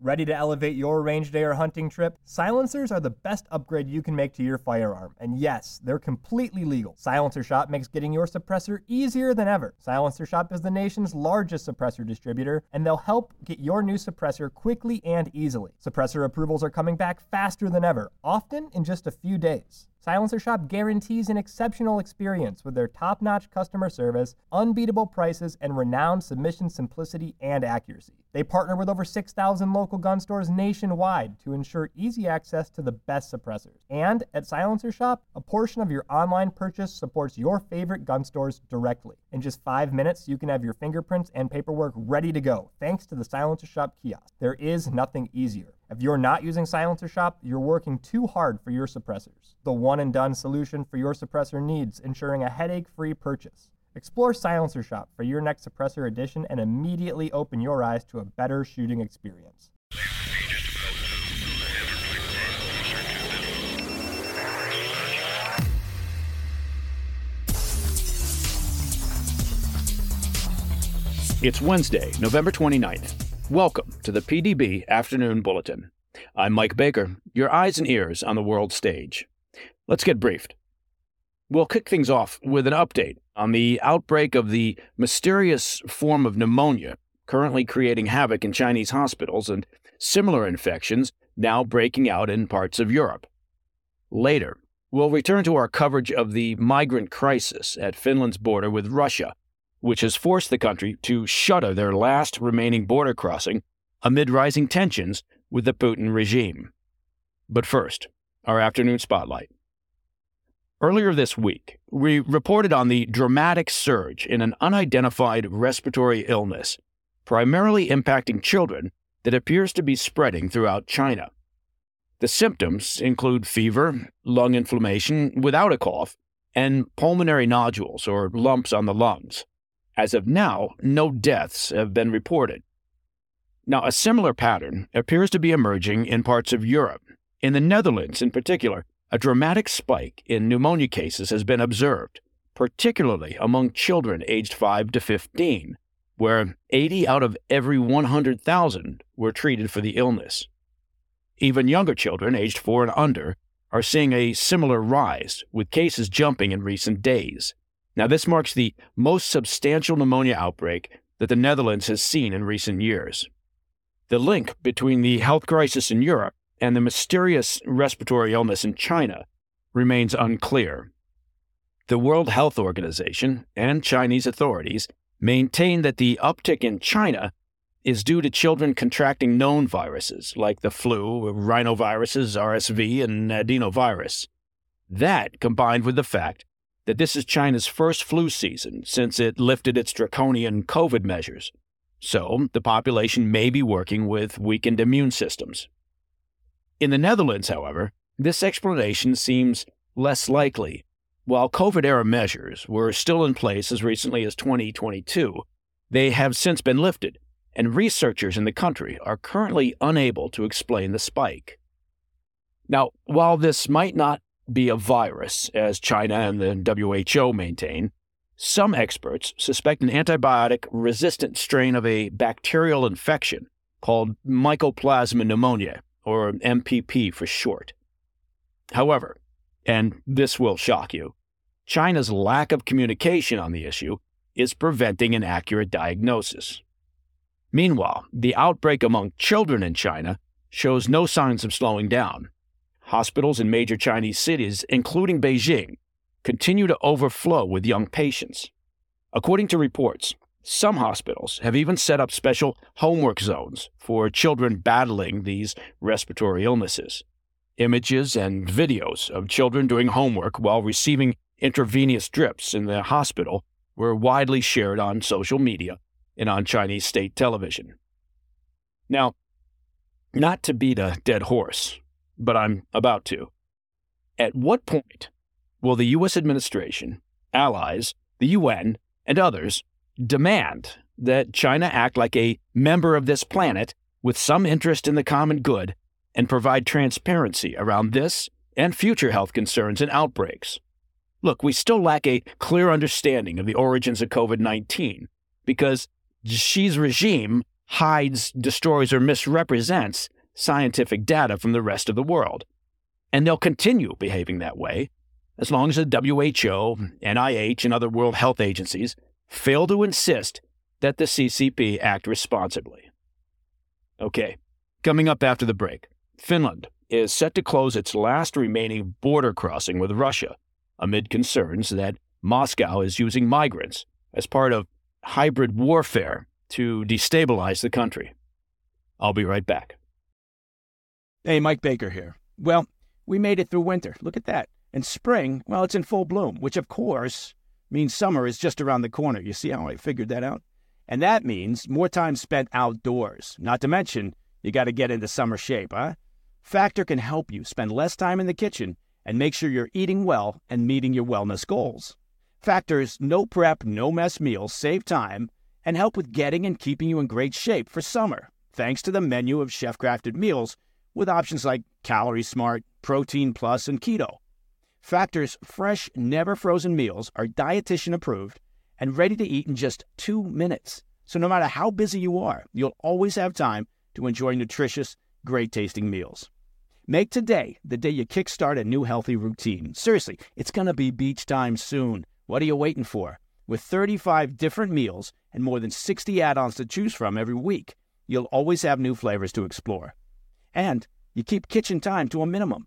Ready to elevate your range day or hunting trip? Silencers are the best upgrade you can make to your firearm. And yes, they're completely legal. Silencer Shop makes getting your suppressor easier than ever. Silencer Shop is the nation's largest suppressor distributor, and they'll help get your new suppressor quickly and easily. Suppressor approvals are coming back faster than ever, often in just a few days. Silencer Shop guarantees an exceptional experience with their top notch customer service, unbeatable prices, and renowned submission simplicity and accuracy. They partner with over 6,000 local gun stores nationwide to ensure easy access to the best suppressors. And at Silencer Shop, a portion of your online purchase supports your favorite gun stores directly. In just five minutes, you can have your fingerprints and paperwork ready to go thanks to the Silencer Shop kiosk. There is nothing easier. If you're not using Silencer Shop, you're working too hard for your suppressors. The one and done solution for your suppressor needs, ensuring a headache free purchase. Explore Silencer Shop for your next suppressor edition and immediately open your eyes to a better shooting experience. It's Wednesday, November 29th. Welcome to the PDB Afternoon Bulletin. I'm Mike Baker, your eyes and ears on the world stage. Let's get briefed. We'll kick things off with an update on the outbreak of the mysterious form of pneumonia currently creating havoc in Chinese hospitals and similar infections now breaking out in parts of Europe. Later, we'll return to our coverage of the migrant crisis at Finland's border with Russia which has forced the country to shutter their last remaining border crossing amid rising tensions with the Putin regime. But first, our afternoon spotlight. Earlier this week, we reported on the dramatic surge in an unidentified respiratory illness, primarily impacting children, that appears to be spreading throughout China. The symptoms include fever, lung inflammation without a cough, and pulmonary nodules or lumps on the lungs. As of now, no deaths have been reported. Now, a similar pattern appears to be emerging in parts of Europe. In the Netherlands, in particular, a dramatic spike in pneumonia cases has been observed, particularly among children aged 5 to 15, where 80 out of every 100,000 were treated for the illness. Even younger children, aged 4 and under, are seeing a similar rise, with cases jumping in recent days. Now, this marks the most substantial pneumonia outbreak that the Netherlands has seen in recent years. The link between the health crisis in Europe and the mysterious respiratory illness in China remains unclear. The World Health Organization and Chinese authorities maintain that the uptick in China is due to children contracting known viruses like the flu, rhinoviruses, RSV, and adenovirus. That, combined with the fact that this is China's first flu season since it lifted its draconian COVID measures. So, the population may be working with weakened immune systems. In the Netherlands, however, this explanation seems less likely. While COVID era measures were still in place as recently as 2022, they have since been lifted, and researchers in the country are currently unable to explain the spike. Now, while this might not be a virus, as China and the WHO maintain, some experts suspect an antibiotic resistant strain of a bacterial infection called Mycoplasma pneumoniae, or MPP for short. However, and this will shock you, China's lack of communication on the issue is preventing an accurate diagnosis. Meanwhile, the outbreak among children in China shows no signs of slowing down. Hospitals in major Chinese cities, including Beijing, continue to overflow with young patients. According to reports, some hospitals have even set up special homework zones for children battling these respiratory illnesses. Images and videos of children doing homework while receiving intravenous drips in the hospital were widely shared on social media and on Chinese state television. Now, not to beat a dead horse, but I'm about to. At what point will the U.S. administration, allies, the UN, and others demand that China act like a member of this planet with some interest in the common good and provide transparency around this and future health concerns and outbreaks? Look, we still lack a clear understanding of the origins of COVID 19 because Xi's regime hides, destroys, or misrepresents scientific data from the rest of the world. And they'll continue behaving that way as long as the WHO, NIH, and other world health agencies fail to insist that the CCP act responsibly. Okay, coming up after the break, Finland is set to close its last remaining border crossing with Russia amid concerns that Moscow is using migrants as part of hybrid warfare to destabilize the country. I'll be right back. Hey, Mike Baker here. Well, we made it through winter. Look at that. And spring, well, it's in full bloom, which of course means summer is just around the corner. You see how I figured that out? And that means more time spent outdoors. Not to mention, you got to get into summer shape, huh? Factor can help you spend less time in the kitchen and make sure you're eating well and meeting your wellness goals. Factor's no prep, no mess meals save time and help with getting and keeping you in great shape for summer, thanks to the menu of chef crafted meals with options like Calorie Smart, Protein Plus, and Keto. Factor's fresh, never frozen meals are dietitian approved and ready to eat in just two minutes. So no matter how busy you are, you'll always have time to enjoy nutritious, great tasting meals. Make today the day you kickstart a new healthy routine. Seriously, it's going to be beach time soon. What are you waiting for? With 35 different meals and more than 60 add ons to choose from every week, you'll always have new flavors to explore. And you keep kitchen time to a minimum.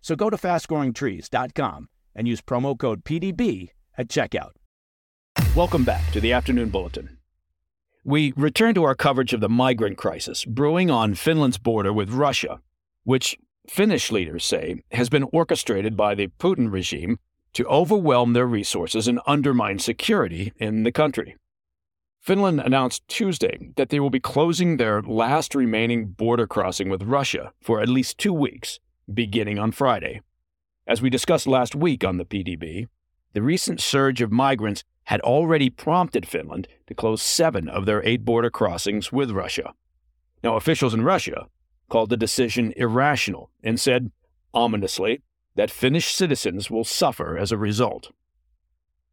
So go to fastgrowingtrees.com and use promo code PDB at checkout. Welcome back to the Afternoon Bulletin. We return to our coverage of the migrant crisis brewing on Finland's border with Russia, which Finnish leaders say has been orchestrated by the Putin regime to overwhelm their resources and undermine security in the country. Finland announced Tuesday that they will be closing their last remaining border crossing with Russia for at least two weeks, beginning on Friday. As we discussed last week on the PDB, the recent surge of migrants had already prompted Finland to close seven of their eight border crossings with Russia. Now, officials in Russia called the decision irrational and said, ominously, that Finnish citizens will suffer as a result.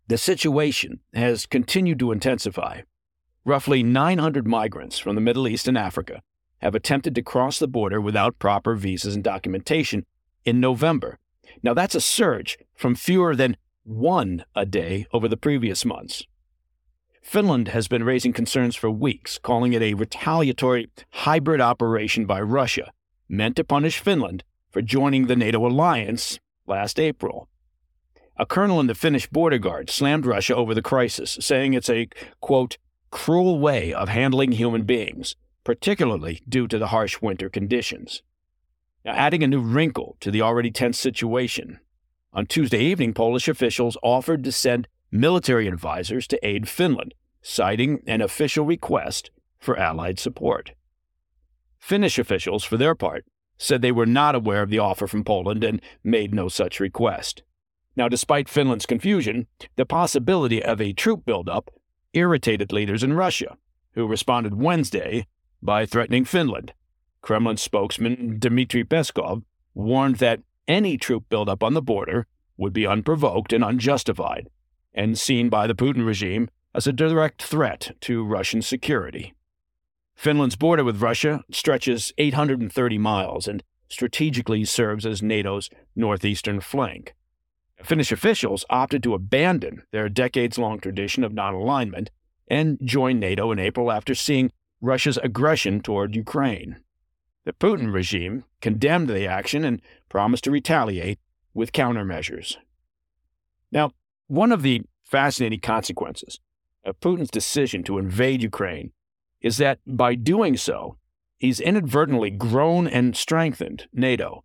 The situation has continued to intensify. Roughly 900 migrants from the Middle East and Africa have attempted to cross the border without proper visas and documentation in November. Now, that's a surge from fewer than one a day over the previous months. Finland has been raising concerns for weeks, calling it a retaliatory hybrid operation by Russia, meant to punish Finland for joining the NATO alliance last April. A colonel in the Finnish border guard slammed Russia over the crisis, saying it's a, quote, cruel way of handling human beings, particularly due to the harsh winter conditions. Now, adding a new wrinkle to the already tense situation, on Tuesday evening, Polish officials offered to send military advisors to aid Finland, citing an official request for Allied support. Finnish officials, for their part, said they were not aware of the offer from Poland and made no such request. Now, despite Finland's confusion, the possibility of a troop buildup irritated leaders in Russia, who responded Wednesday by threatening Finland. Kremlin spokesman Dmitry Peskov warned that any troop buildup on the border would be unprovoked and unjustified, and seen by the Putin regime as a direct threat to Russian security. Finland's border with Russia stretches 830 miles and strategically serves as NATO's northeastern flank. Finnish officials opted to abandon their decades long tradition of non alignment and join NATO in April after seeing Russia's aggression toward Ukraine. The Putin regime condemned the action and promised to retaliate with countermeasures. Now, one of the fascinating consequences of Putin's decision to invade Ukraine is that by doing so, he's inadvertently grown and strengthened NATO.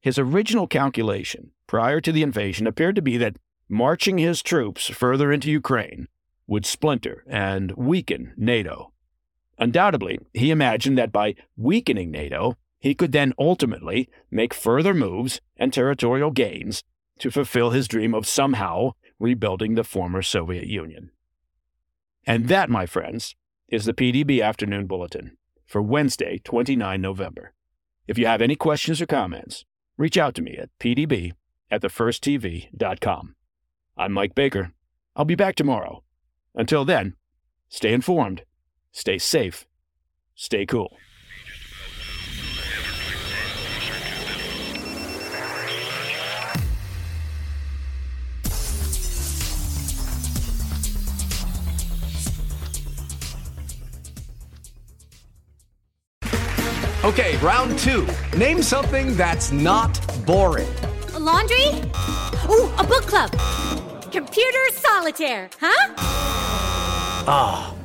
His original calculation prior to the invasion appeared to be that marching his troops further into Ukraine would splinter and weaken NATO. Undoubtedly, he imagined that by weakening NATO, he could then ultimately make further moves and territorial gains to fulfill his dream of somehow rebuilding the former Soviet Union. And that, my friends, is the PDB Afternoon Bulletin for Wednesday, 29 November. If you have any questions or comments, reach out to me at pdb at thefirsttv.com. I'm Mike Baker. I'll be back tomorrow. Until then, stay informed, stay safe, stay cool. Okay, round two. Name something that's not boring. A laundry? Ooh, a book club. Computer solitaire, huh? Ah, oh,